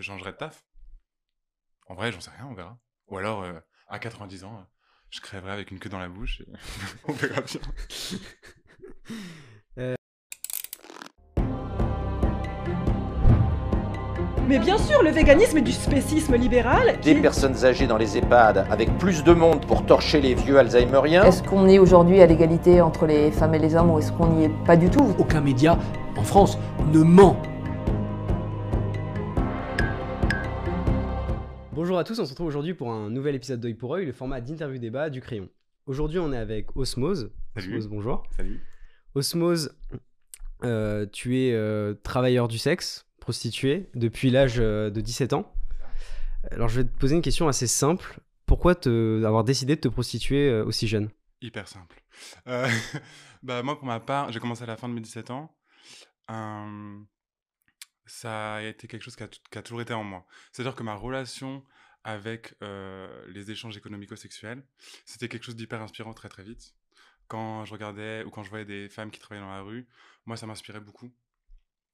je changerai de taf. En vrai, j'en sais rien, on verra. Ou alors, euh, à 90 ans, euh, je crèverai avec une queue dans la bouche et on verra bien. Mais bien sûr, le véganisme est du spécisme libéral. Des qui- personnes âgées dans les EHPAD avec plus de monde pour torcher les vieux Alzheimeriens. Est-ce qu'on est aujourd'hui à l'égalité entre les femmes et les hommes ou est-ce qu'on n'y est pas du tout? Aucun média en France ne ment. À tous, on se retrouve aujourd'hui pour un nouvel épisode d'œil pour œil, le format d'interview débat du crayon. Aujourd'hui, on est avec Osmose. Salut. Osmose, bonjour. Salut. Osmose, euh, tu es euh, travailleur du sexe, prostituée, depuis l'âge euh, de 17 ans. Alors, je vais te poser une question assez simple. Pourquoi te, avoir décidé de te prostituer aussi jeune? Hyper simple. Euh, bah, moi, pour ma part, j'ai commencé à la fin de mes 17 ans. Ça a été quelque chose qui a, qui a toujours été en moi. C'est-à-dire que ma relation avec euh, les échanges économico-sexuels, c'était quelque chose d'hyper inspirant très très vite. Quand je regardais ou quand je voyais des femmes qui travaillaient dans la rue, moi, ça m'inspirait beaucoup.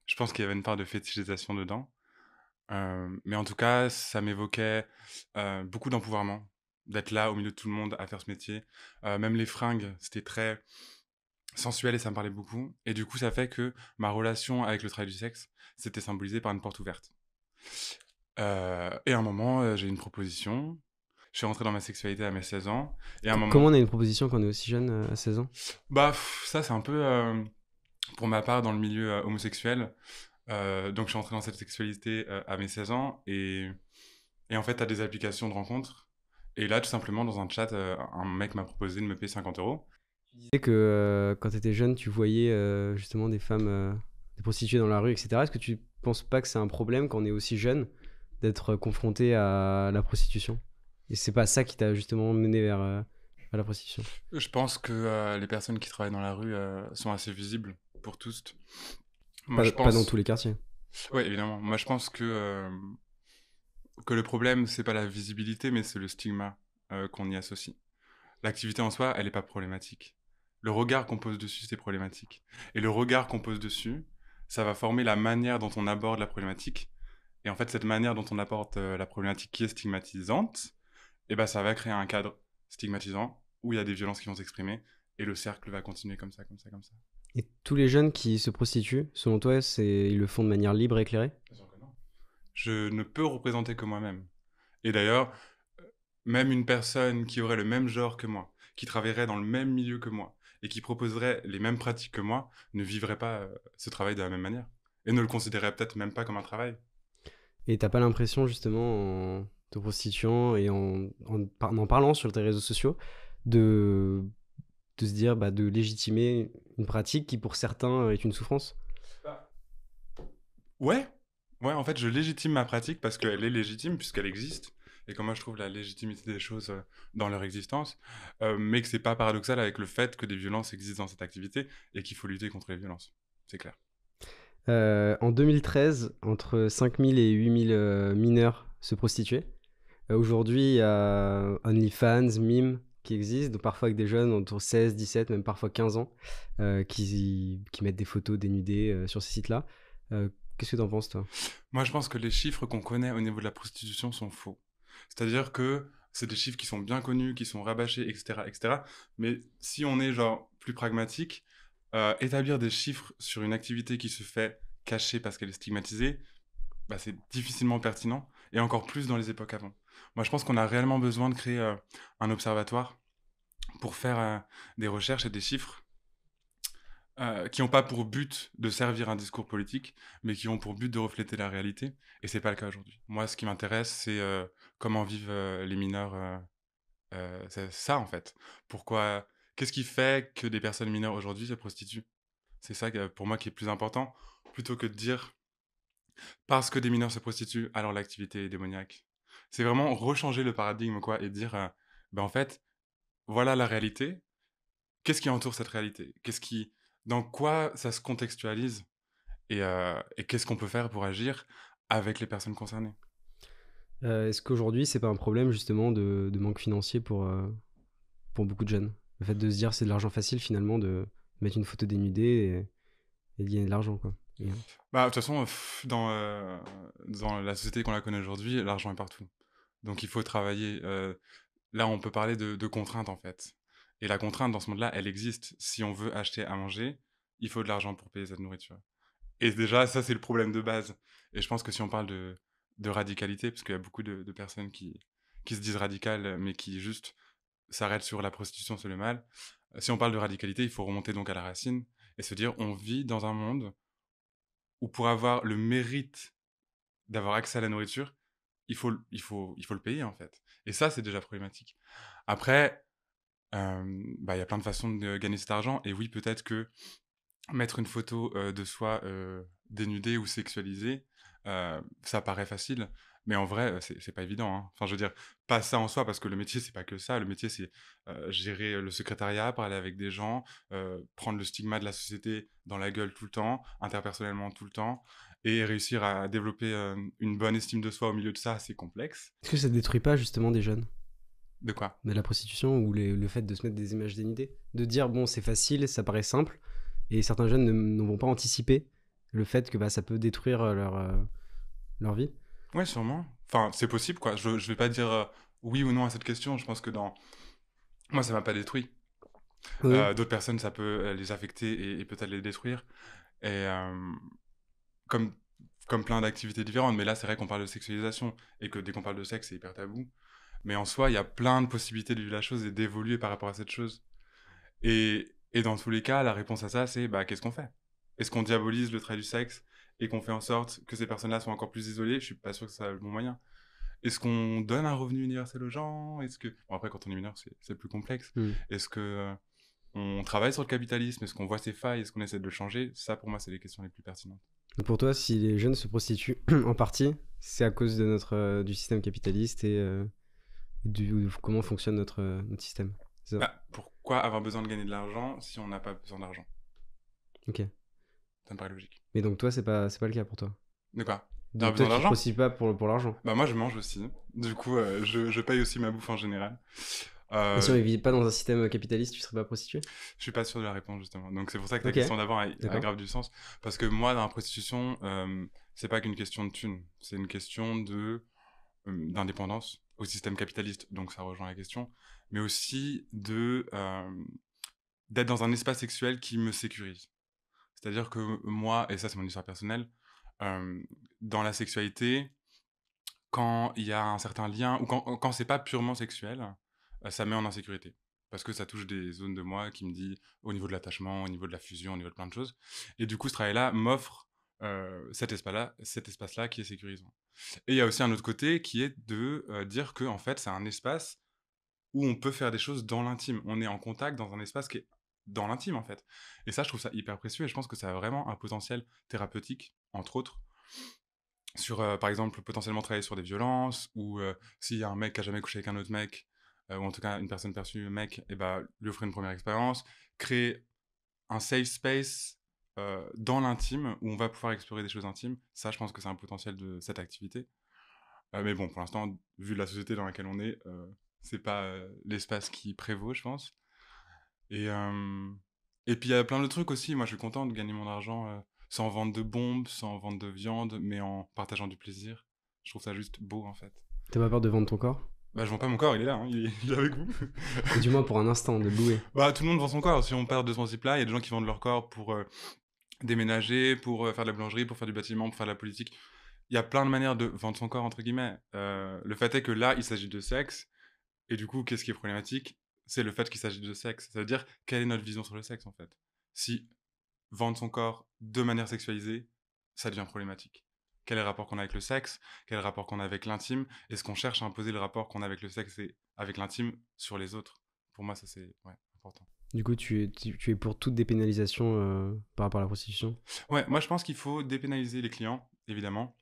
Je pense qu'il y avait une part de fétichisation dedans. Euh, mais en tout cas, ça m'évoquait euh, beaucoup d'empouvoirment, d'être là au milieu de tout le monde à faire ce métier. Même les fringues, c'était très sensuel et ça me parlait beaucoup. Et du coup, ça fait que ma relation avec le travail du sexe, c'était symbolisé par une porte ouverte. Euh, et à un moment, euh, j'ai une proposition. Je suis rentré dans ma sexualité à mes 16 ans. Et à un moment... Comment on a une proposition quand on est aussi jeune euh, à 16 ans? Bah, pff, ça, c'est un peu, pour ma part, dans le milieu homosexuel. Donc, je suis entré dans cette sexualité à mes 16 ans. Et, et en fait, tu as des applications de rencontres. Et là, tout simplement, dans un chat, un mec m'a proposé de me payer 50 euros. Tu disais que quand tu étais jeune, tu voyais justement des femmes, des prostituées dans la rue, etc. Est-ce que tu penses pas que c'est un problème quand on est aussi jeune? D'être confronté à la prostitution Et c'est pas ça qui t'a justement mené vers, euh, la prostitution Je pense que euh, les personnes qui travaillent dans la rue euh, sont assez visibles pour tous. Moi, pas, je pas pense... dans tous les quartiers. Oui, évidemment. Moi, je pense que, que le problème, c'est pas la visibilité, mais c'est le stigma qu'on y associe. L'activité en soi, elle n'est pas problématique. Le regard qu'on pose dessus, c'est problématique. Et le regard qu'on pose dessus, ça va former la manière dont on aborde la problématique. Et en fait, cette manière dont on aborde euh, la problématique qui est stigmatisante, eh ben, ça va créer un cadre stigmatisant où il y a des violences qui vont s'exprimer. Et le cercle va continuer comme ça, comme ça, comme ça. Et tous les jeunes qui se prostituent, selon toi, c'est ils le font de manière libre et éclairée? Bien sûr que non. Je ne peux représenter que moi-même. Et d'ailleurs, euh, même une personne qui aurait le même genre que moi, qui travaillerait dans le même milieu que moi, et qui proposerait les mêmes pratiques que moi, ne vivrait pas euh, ce travail de la même manière. Et ne le considérerait peut-être même pas comme un travail. Et t'as pas l'impression, justement, en te prostituant et en, en, par- en parlant sur tes réseaux sociaux, de, de se dire, bah, de légitimer une pratique qui, pour certains, est une souffrance? Ouais, ouais, en fait, je légitime ma pratique parce qu'elle est légitime, puisqu'elle existe. Et moi, je trouve la légitimité des choses euh, dans leur existence. Euh, mais que c'est pas paradoxal avec le fait que des violences existent dans cette activité et qu'il faut lutter contre les violences. C'est clair. Euh, en 2013, entre 5000 et 8000 euh, mineurs se prostituaient. Euh, Aujourd'hui, il y a OnlyFans, Mime qui existent, donc parfois avec des jeunes entre 16, 17, même parfois 15 ans, qui, mettent des photos dénudées sur ces sites-là. Qu'est-ce que t'en penses, toi? Moi, je pense que les chiffres qu'on connaît au niveau de la prostitution sont faux. C'est-à-dire que c'est des chiffres qui sont bien connus, qui sont rabâchés, etc., etc. Mais si on est genre plus pragmatique, euh, établir des chiffres sur une activité qui se fait cachée parce qu'elle est stigmatisée, bah, c'est difficilement pertinent, et encore plus dans les époques avant. Moi, je pense qu'on a réellement besoin de créer euh, un observatoire pour faire euh, des recherches et des chiffres qui n'ont pas pour but de servir un discours politique, mais qui ont pour but de refléter la réalité. Et c'est pas le cas aujourd'hui. Moi, ce qui m'intéresse, c'est comment vivent les mineurs. ça, en fait. Pourquoi Qu'est-ce qui fait que des personnes mineures aujourd'hui se prostituent? C'est ça, pour moi, qui est plus important, plutôt que de dire parce que des mineurs se prostituent, alors l'activité est démoniaque. C'est vraiment rechanger le paradigme, quoi, et dire, euh, ben en fait, voilà la réalité. Qu'est-ce qui entoure cette réalité? Qu'est-ce qui, dans quoi ça se contextualise? Et, euh, qu'est-ce qu'on peut faire pour agir avec les personnes concernées? Euh, Est-ce qu'aujourd'hui, c'est pas un problème justement de, de manque financier pour, pour beaucoup de jeunes? Le fait de se dire c'est de l'argent facile finalement de mettre une photo dénudée et, de gagner de l'argent, quoi. Et- Bah, de toute façon, dans, euh, dans la société qu'on la connaît aujourd'hui, l'argent est partout. Donc, il faut travailler. euh, là, on peut parler de, de contraintes, en fait. Et la contrainte, dans ce monde-là, elle existe. Si on veut acheter à manger, il faut de l'argent pour payer cette nourriture. Et déjà, ça, c'est le problème de base. Et je pense que si on parle de, de radicalité, parce qu'il y a beaucoup de, de personnes qui, qui se disent radicales, mais qui juste s'arrêtent sur la prostitution, c'est le mal. Si on parle de radicalité, il faut remonter donc à la racine et se dire, on vit dans un monde où pour avoir le mérite d'avoir accès à la nourriture, il faut, il faut, il faut le payer en fait. Et ça, c'est déjà problématique. Après, euh, bah, il y a plein de façons de gagner cet argent. Et oui, peut-être que mettre une photo euh, de soi euh, dénudée ou sexualisée, euh, ça paraît facile. Mais en vrai, c'est pas évident. hein. Enfin, je veux dire, pas ça en soi, parce que le métier, c'est pas que ça. Le métier, c'est euh, gérer le secrétariat, parler avec des gens, euh, prendre le stigma de la société dans la gueule tout le temps, interpersonnellement tout le temps, et réussir à développer euh, une bonne estime de soi au milieu de ça, c'est complexe. Est-ce que ça détruit pas justement des jeunes? De quoi? De la prostitution ou les- le fait de se mettre des images dénudées? De dire, bon, c'est facile, ça paraît simple, et certains jeunes ne, ne vont pas anticiper le fait que bah, ça peut détruire leur, leur vie? Ouais, sûrement. Enfin, c'est possible, quoi. Je, je vais pas dire euh, oui ou non à cette question. Je pense que dans. Moi, ça m'a pas détruit. Oui. Euh, D'autres personnes, ça peut euh, les affecter et, et peut-être les détruire. Et euh, comme, comme plein d'activités différentes. Mais là, c'est vrai qu'on parle de sexualisation et que dès qu'on parle de sexe, c'est hyper tabou. Mais en soi, il y a plein de possibilités de vivre la chose et d'évoluer par rapport à cette chose. Et, et dans tous les cas, la réponse à ça, c'est bah, qu'est-ce qu'on fait? Est-ce qu'on diabolise le trait du sexe et qu'on fait en sorte que ces personnes-là soient encore plus isolées? Je suis pas sûr que c'est le bon moyen. Est-ce qu'on donne un revenu universel aux gens? Est-ce que bon après quand on est mineur c'est plus complexe. Mm. Est-ce que euh, on travaille sur le capitalisme? Est-ce qu'on voit ses failles? Est-ce qu'on essaie de le changer? Ça pour moi c'est les questions les plus pertinentes. Pour toi, si les jeunes se prostituent en partie, c'est à cause de notre, euh, du système capitaliste et euh, du, de comment fonctionne notre, euh, notre système? Ça Bah, pourquoi avoir besoin de gagner de l'argent si on n'a pas besoin d'argent? Ok. Ça me paraît logique. Mais donc toi, c'est pas, c'est pas le cas pour toi. De quoi? Donc toi, tu prostitues pas pour, pour l'argent. Bah moi je mange aussi. Du coup euh, je, je paye aussi ma bouffe en général. Euh, si on ne vit pas dans un système capitaliste, tu serais pas prostitué Je suis pas sûr de la réponse justement. Donc c'est pour ça que ta question d'avant a, grave du sens. Parce que moi, dans la prostitution, euh, c'est pas qu'une question de thune, c'est une question de euh, d'indépendance au système capitaliste. Donc ça rejoint la question, mais aussi de euh, d'être dans un espace sexuel qui me sécurise. C'est-à-dire que moi, et ça c'est mon histoire personnelle, dans la sexualité, quand il y a un certain lien ou quand, quand c'est pas purement sexuel, ça met en insécurité parce que ça touche des zones de moi qui me dit au niveau de l'attachement, au niveau de la fusion, au niveau de plein de choses. Et du coup, ce travail-là m'offre cet espace-là, cet espace-là qui est sécurisant. Et il y a aussi un autre côté qui est de dire que en fait, c'est un espace où on peut faire des choses dans l'intime. On est en contact dans un espace qui est dans l'intime en fait. Et ça, je trouve ça hyper précieux et je pense que ça a vraiment un potentiel thérapeutique, entre autres. Sur, euh, par exemple, potentiellement travailler sur des violences, ou euh, s'il y a un mec qui a jamais couché avec un autre mec, euh, ou en tout cas une personne perçue mec, et bah, lui offrir une première expérience, créer un safe space euh, dans l'intime où on va pouvoir explorer des choses intimes. Ça, je pense que c'est un potentiel de cette activité. Mais bon, pour l'instant, vu la société dans laquelle on est, c'est pas l'espace qui prévaut, je pense. Et, euh, et puis il y a plein de trucs aussi. Moi, je suis content de gagner mon argent euh, sans vendre de bombes, sans vendre de viande, mais en partageant du plaisir. Je trouve ça juste beau, en fait. T'as pas peur de vendre ton corps? Bah, je vends pas mon corps, il est là, hein, il, est, il est avec vous. Ou Du moins pour un instant, de louer. Bah, tout le monde vend son corps. Si on part de ce principe-là, il y a des gens qui vendent leur corps pour euh, déménager, pour faire de la boulangerie, pour faire du bâtiment, pour faire de la politique. Il y a plein de manières de vendre son corps, entre guillemets. Euh, le fait est que là, il s'agit de sexe. Et du coup, qu'est-ce qui est problématique? C'est le fait qu'il s'agit de sexe. Ça veut dire, quelle est notre vision sur le sexe, en fait? Si vendre son corps de manière sexualisée, ça devient problématique. Quel est le rapport qu'on a avec le sexe? Quel est le rapport qu'on a avec l'intime? Est-ce qu'on cherche à imposer le rapport qu'on a avec le sexe et avec l'intime sur les autres? Pour moi, ça, c'est ouais, important. Du coup, tu es, tu, tu es pour toute dépénalisation euh, par rapport à la prostitution? Ouais, moi je pense qu'il faut dépénaliser les clients, évidemment.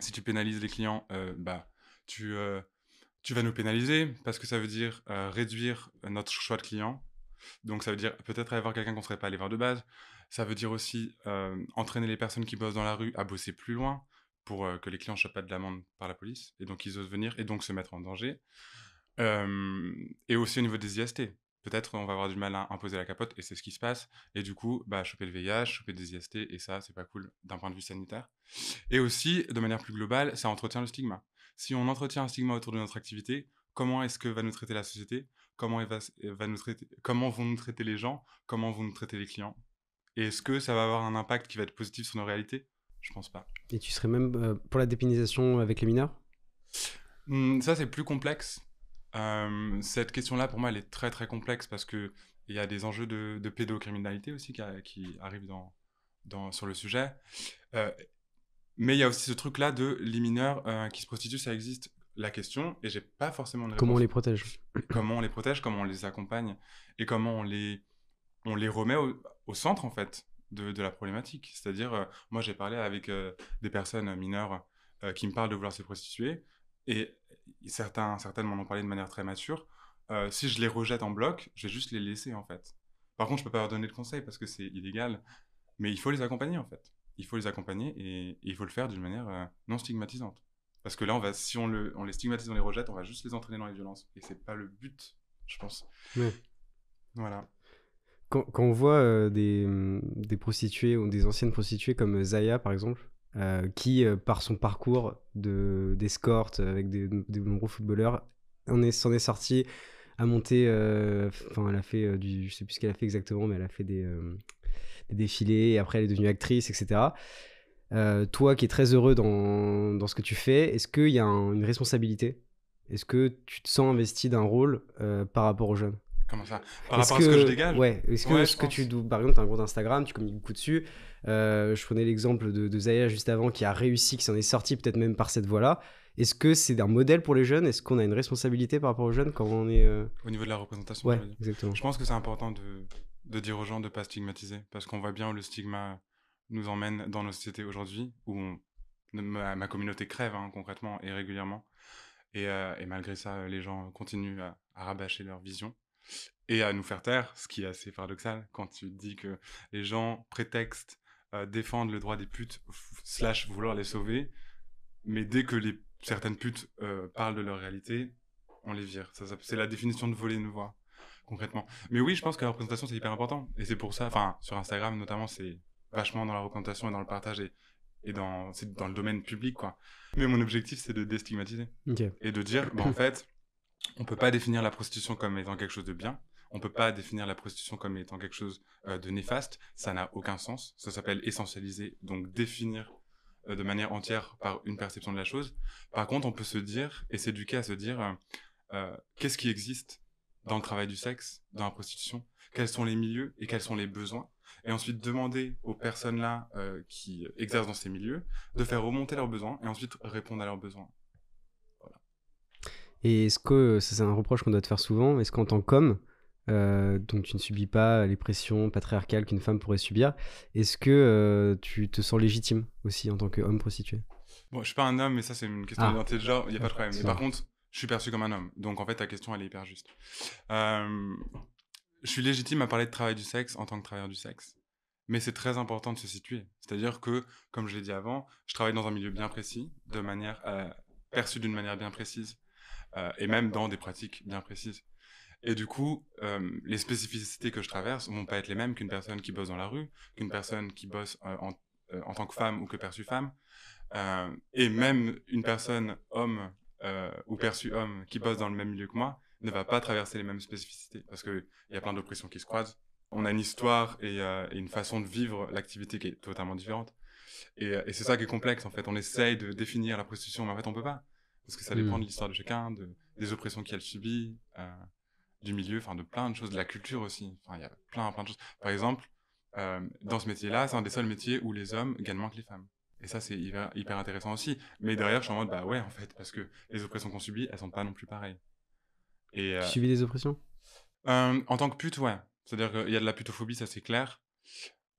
Si tu pénalises les clients, euh, bah, tu, euh, tu vas nous pénaliser parce que ça veut dire euh, réduire notre choix de clients. Donc ça veut dire peut-être aller voir quelqu'un qu'on ne serait pas allé voir de base. Ça veut dire aussi euh, entraîner les personnes qui bossent dans la rue à bosser plus loin pour euh, que les clients ne pas de l'amende par la police et donc ils osent venir et donc se mettre en danger. Et aussi au niveau des IST. peut-être on va avoir du mal à imposer la capote, et c'est ce qui se passe. Et du coup, bah, choper le VIH, choper des IST, et ça, c'est pas cool d'un point de vue sanitaire. Et aussi, de manière plus globale, ça entretient le stigma. Si on entretient un stigma autour de notre activité, comment est-ce que va nous traiter la société? Comment, va, va nous traiter, comment vont nous traiter les gens? Comment vont nous traiter les clients? Et est-ce que ça va avoir un impact qui va être positif sur nos réalités? Je pense pas. Et tu serais même euh, pour la dépénalisation avec les mineurs? Mmh, ça, c'est plus complexe. Euh, cette question-là, pour moi, elle est très très complexe parce que il y a des enjeux de, de pédocriminalité aussi qui, qui arrivent dans, dans, sur le sujet. Euh, mais il y a aussi ce truc-là de les mineurs euh, qui se prostituent, ça existe. La question, et j'ai pas forcément de Comment on réponse. les protège? Comment on les protège, comment on les accompagne et comment on les, on les remet au, au centre en fait de, de la problématique. C'est-à-dire, euh, moi j'ai parlé avec euh, des personnes mineures qui me parlent de vouloir se prostituer et certains, certaines m'en ont parlé de manière très mature. Si je les rejette en bloc, je vais juste les laisser en fait. Par contre, je peux pas leur donner de conseils parce que c'est illégal, mais il faut les accompagner en fait. Il faut les accompagner et, et il faut le faire d'une manière euh, non stigmatisante. Parce que là, on va, si on, le, on les stigmatise, on les rejette, on va juste les entraîner dans les violences. Et c'est pas le but, je pense. Ouais. Voilà. quand, quand on voit euh, des, hum, des prostituées ou des anciennes prostituées comme Zaya par exemple, euh, qui euh, par son parcours de d'escorte avec des, des nombreux footballeurs, est s'en est sorti à monter. euh, Enfin, elle a fait euh, du, je sais plus ce qu'elle a fait exactement, mais elle a fait des, euh, des défilés. Et après, elle est devenue actrice, etc. Euh, toi, qui es très heureux dans, dans ce que tu fais, est-ce qu'il y a un- une responsabilité? Est-ce que tu te sens investi d'un rôle euh, par rapport aux jeunes? Comment ça? Par rapport à ce que je dégage? Ouais, est-ce que, Ouais, ce que tu, par exemple, tu as un compte Instagram, tu communiques beaucoup dessus. Euh, je prenais l'exemple de, de Zaya juste avant qui a réussi, qui s'en est sorti peut-être même par cette voie-là. Est-ce que c'est un modèle pour les jeunes? Est-ce qu'on a une responsabilité par rapport aux jeunes quand on est. euh, Au niveau de la représentation, Ouais, exactement. Je pense que c'est important de, de dire aux gens de ne pas stigmatiser, parce qu'on voit bien où le stigma nous emmène dans nos sociétés aujourd'hui, où ma, communauté crève hein, concrètement et régulièrement. Et, euh, et malgré ça, les gens continuent à, rabâcher leur vision et à nous faire taire, ce qui est assez paradoxal quand tu dis que les gens prétextent euh, défendre le droit des putes, slash vouloir les sauver, mais dès que certaines putes euh, parlent de leur réalité, on les vire. C'est la définition de voler une voix, concrètement. Mais oui, je pense que la représentation, c'est hyper important. Et c'est pour ça, enfin, sur Instagram notamment, c'est vachement dans la représentation et dans le partage et, et dans, c'est dans le domaine public, quoi. Mais mon objectif, c'est de déstigmatiser et de dire, bah, en fait, on peut pas définir la prostitution comme étant quelque chose de bien. On peut pas définir la prostitution comme étant quelque chose euh, de néfaste. Ça n'a aucun sens. Ça s'appelle essentialiser, donc définir euh, de manière entière par une perception de la chose. Par contre, on peut se dire et s'éduquer à se dire euh, qu'est-ce qui existe dans le travail du sexe, dans la prostitution, quels sont les milieux et quels sont les besoins. Et ensuite demander aux personnes là euh, qui exercent dans ces milieux de faire remonter leurs besoins et ensuite répondre à leurs besoins. Et est-ce que, c'est un reproche qu'on doit te faire souvent, est-ce qu'en tant qu'homme, euh, donc tu ne subis pas les pressions patriarcales qu'une femme pourrait subir, est-ce que euh, tu te sens légitime aussi en tant qu'homme prostitué? Bon, je suis pas un homme, mais ça, c'est une question Ah. d'identité de genre, il n'y a pas de problème. Mais par contre, je suis perçu comme un homme. Donc, en fait, ta question, elle est hyper juste. Euh, je suis légitime à parler de travail du sexe en tant que travailleur du sexe. Mais c'est très important de se situer. C'est-à-dire que, comme je l'ai dit avant, je travaille dans un milieu bien précis, de manière euh, d'une manière bien précise, euh, et même dans des pratiques bien précises. Et du coup, euh, les spécificités que je traverse vont pas être les mêmes qu'une personne qui bosse dans la rue, qu'une personne qui bosse en, en tant que femme ou que perçue femme. Et même une personne homme euh, ou perçue homme qui bosse dans le même milieu que moi ne va pas traverser les mêmes spécificités parce qu'il y a plein d'oppressions qui se croisent. On a une histoire et, euh, et une façon de vivre l'activité qui est totalement différente. Et, euh, et c'est ça qui est complexe en fait. On essaye de définir la prostitution, mais en fait on peut pas. Parce que ça dépend Mm. de l'histoire de chacun, de, des oppressions qu'elle subit, euh, du milieu, enfin de plein de choses, de la culture aussi. Enfin, il y a plein, plein de choses. Par exemple, euh, dans ce métier-là, c'est un des seuls métiers où les hommes gagnent moins que les femmes. Et ça, c'est hyper, hyper intéressant aussi. Mais derrière, je suis en mode, bah ouais, en fait, parce que les oppressions qu'on subit, elles sont pas non plus pareilles. Et, euh, Tu subis des oppressions? Euh, en tant que pute, ouais. C'est-à-dire qu'il y a de la putophobie, ça c'est clair.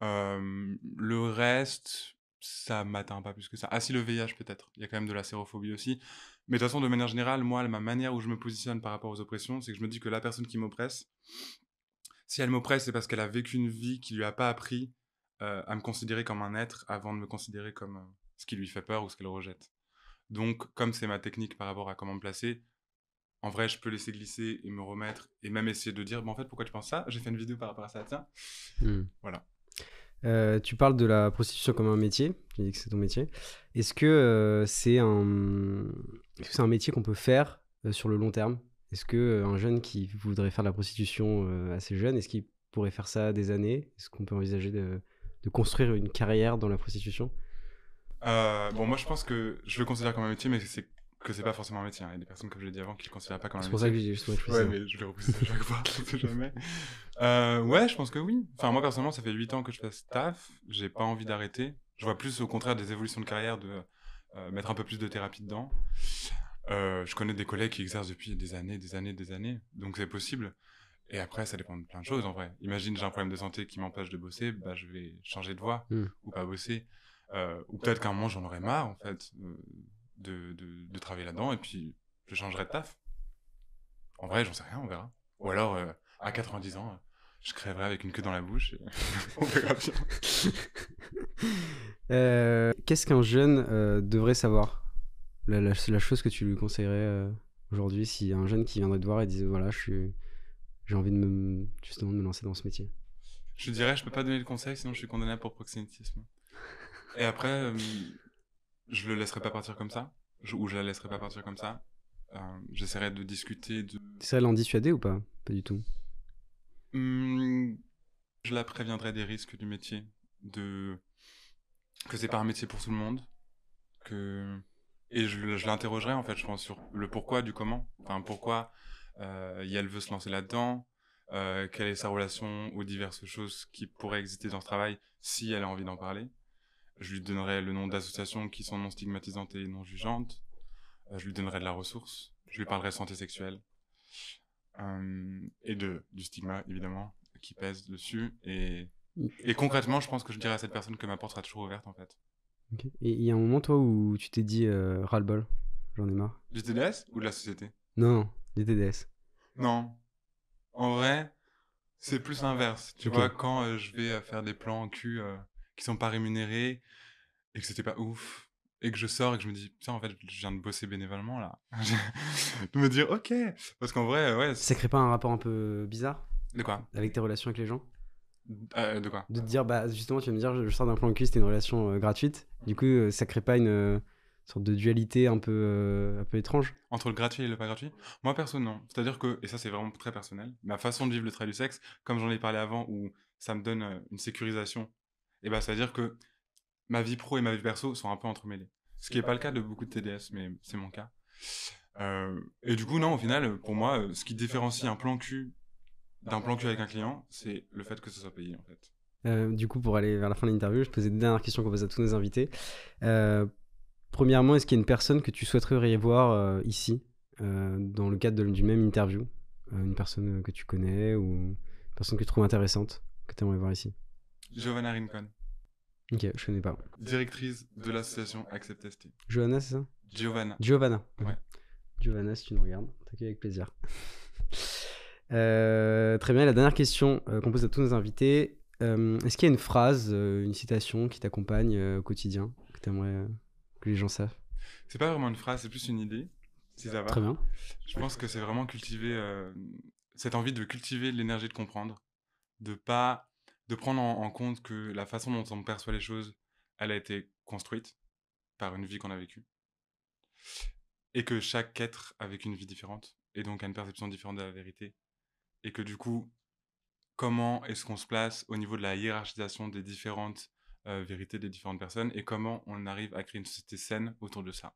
Euh, le reste, ça m'atteint pas plus que ça. Ah si, le VIH peut-être. Il y a quand même de la sérophobie aussi. Mais de toute façon, de manière générale, moi, ma manière où je me positionne par rapport aux oppressions, c'est que je me dis que la personne qui m'oppresse, si elle m'oppresse, c'est parce qu'elle a vécu une vie qui lui a pas appris euh, à me considérer comme un être avant de me considérer comme euh, ce qui lui fait peur ou ce qu'elle rejette. Donc, comme c'est ma technique par rapport à comment me placer, en vrai, je peux laisser glisser et me remettre et même essayer de dire, bah, en fait, pourquoi tu penses ça? J'ai fait une vidéo par rapport à ça, tiens. Hmm. Voilà. Euh, tu parles de la prostitution comme un métier, tu dis que c'est ton métier. Est-ce que c'est un, que un métier qu'on peut faire sur le long terme? Est-ce que euh, un jeune qui voudrait faire de la prostitution assez jeune, est-ce qu'il pourrait faire ça des années? Est-ce qu'on peut envisager de, de construire une carrière dans la prostitution? Euh, bon, moi, je pense que je le considère comme un métier, mais c'est que c'est pas forcément un métier. hein. Il y a des personnes, comme je l'ai dit avant, qui le considèrent pas comme un C'est métier. pour ça que j'ai justement je fais Ouais, mais je le repousse à chaque fois, sait jamais. Euh, ouais, je pense que oui. Enfin, moi, personnellement, ça fait 8 ans que je fais ce taf. J'ai pas envie d'arrêter. Je vois plus, au contraire, des évolutions de carrière, de euh, mettre un peu plus de thérapie dedans. Euh, je connais des collègues qui exercent depuis des années, des années, des années. Donc, c'est possible. Et après, ça dépend de plein de choses, en vrai. Imagine, j'ai un problème de santé qui m'empêche de bosser, bah, je vais changer de voie Mm. ou pas bosser. Euh, ou peut-être qu'à un moment, j'en aurais marre, en fait, euh, de, de, de travailler là-dedans, et puis je changerai de taf. En vrai, j'en sais rien, on verra. Ou alors, euh, à 90 ans, je crèverai avec une queue dans la bouche, et on verra bien. Euh, Qu'est-ce qu'un jeune devrait savoir? La, la- la chose que tu lui conseillerais aujourd'hui si un jeune qui viendrait te voir et disait voilà, je suis, j'ai envie de me, justement de me lancer dans ce métier. Je dirais, je peux pas donner le conseil, sinon je suis condamné pour proxénétisme. Et après, euh, je le laisserai pas partir comme ça, je- ou je la laisserai pas partir comme ça. Euh, J'essaierai de discuter de... Serais l'en dissuader ou pas? Pas du tout. Hum, je la préviendrai des risques du métier, de que c'est pas un métier pour tout le monde, que et je, l'interrogerai en fait, je pense sur le pourquoi du comment, enfin pourquoi elle veut se lancer là-dedans, euh, quelle est sa relation aux diverses choses qui pourraient exister dans ce travail si elle a envie d'en parler? Je lui donnerai le nom d'associations qui sont non stigmatisantes et non jugeantes. Euh, je lui donnerai de la ressource. Je lui parlerai santé sexuelle. Euh, et de, du stigma, évidemment, qui pèse dessus. Et, et concrètement, je pense que je dirais à cette personne que ma porte sera toujours ouverte, en fait. Et il y a un moment toi où tu t'es dit euh, ras-le-bol, j'en ai marre? Du TDS ou de la société? Non, du TDS. Non. En vrai, c'est plus l'inverse. Tu vois, quand euh, je vais euh, faire des plans en cul euh, qui sont pas rémunérés et que c'était pas ouf, et que je sors et que je me dis, putain, en fait, je viens de bosser bénévolement là. de me dire, ok. Parce qu'en vrai, ouais. Ça crée pas un rapport un peu bizarre De quoi? avec tes relations avec les gens? Euh, De quoi? De te dire, bah justement, tu vas me dire, je, sors d'un plan de cul, c'était une relation euh, gratuite. Du coup, ça crée pas une sorte de dualité un peu, euh, un peu étrange Entre le gratuit et le pas gratuit? Moi, perso, non. C'est-à-dire que, et ça, c'est vraiment très personnel, ma façon de vivre le trait du sexe, comme j'en ai parlé avant, où ça me donne euh, une sécurisation, et ben, c'est-à-dire que ma vie pro et ma vie perso sont un peu entremêlées. Ce qui n'est pas le cas de beaucoup de TDS, mais c'est mon cas. Euh, et du coup, non, au final, pour moi, ce qui différencie un plan cul d'un plan cul avec un client, c'est le fait que ce soit payé, en fait. Euh, du coup, pour aller vers la fin de l'interview, je posais deux dernières questions qu'on pose à tous nos invités. Euh, premièrement, est-ce qu'il y a une personne que tu souhaiterais voir euh, ici, euh, dans le cadre d'une même interview Euh, Une personne que tu connais ou une personne que tu trouves intéressante, que tu aimerais voir ici? Giovanna Rincon, Ok, je connais pas. directrice de l'association Accept ST. Johanna, c'est ça? Giovanna. Giovanna. Ouais. Giovanna, si tu nous regardes, t'accueille avec plaisir. Euh, très bien, la dernière question euh, qu'on pose à tous nos invités. euh, Est-ce qu'il y a une phrase, une citation qui t'accompagne au quotidien, que tu aimerais que les gens savent C'est pas vraiment une phrase, c'est plus une idée, si ça va. Très bien. Je pense que c'est vraiment cultiver euh, cette envie de cultiver l'énergie de comprendre, de pas de prendre en, en compte que la façon dont on perçoit les choses, elle a été construite par une vie qu'on a vécue, et que chaque être a vécu une vie différente et donc a une perception différente de la vérité, et que du coup, comment est-ce qu'on se place au niveau de la hiérarchisation des différentes euh, vérités des différentes personnes et comment on arrive à créer une société saine autour de ça.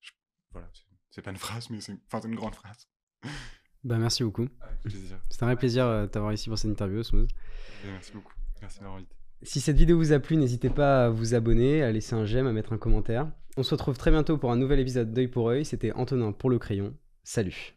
Je- Voilà, c'est- c'est pas une phrase, mais c'est une, enfin, c'est une grande phrase. Bah, merci beaucoup. Plaisir. C'était un vrai plaisir euh, de t'avoir ici pour cette interview, Smooth. Et merci beaucoup. Merci de m'avoir invité. Si cette vidéo vous a plu, n'hésitez pas à vous abonner, à laisser un j'aime, à mettre un commentaire. On se retrouve très bientôt pour un nouvel épisode d'œil pour œil. C'était Antonin pour le crayon. Salut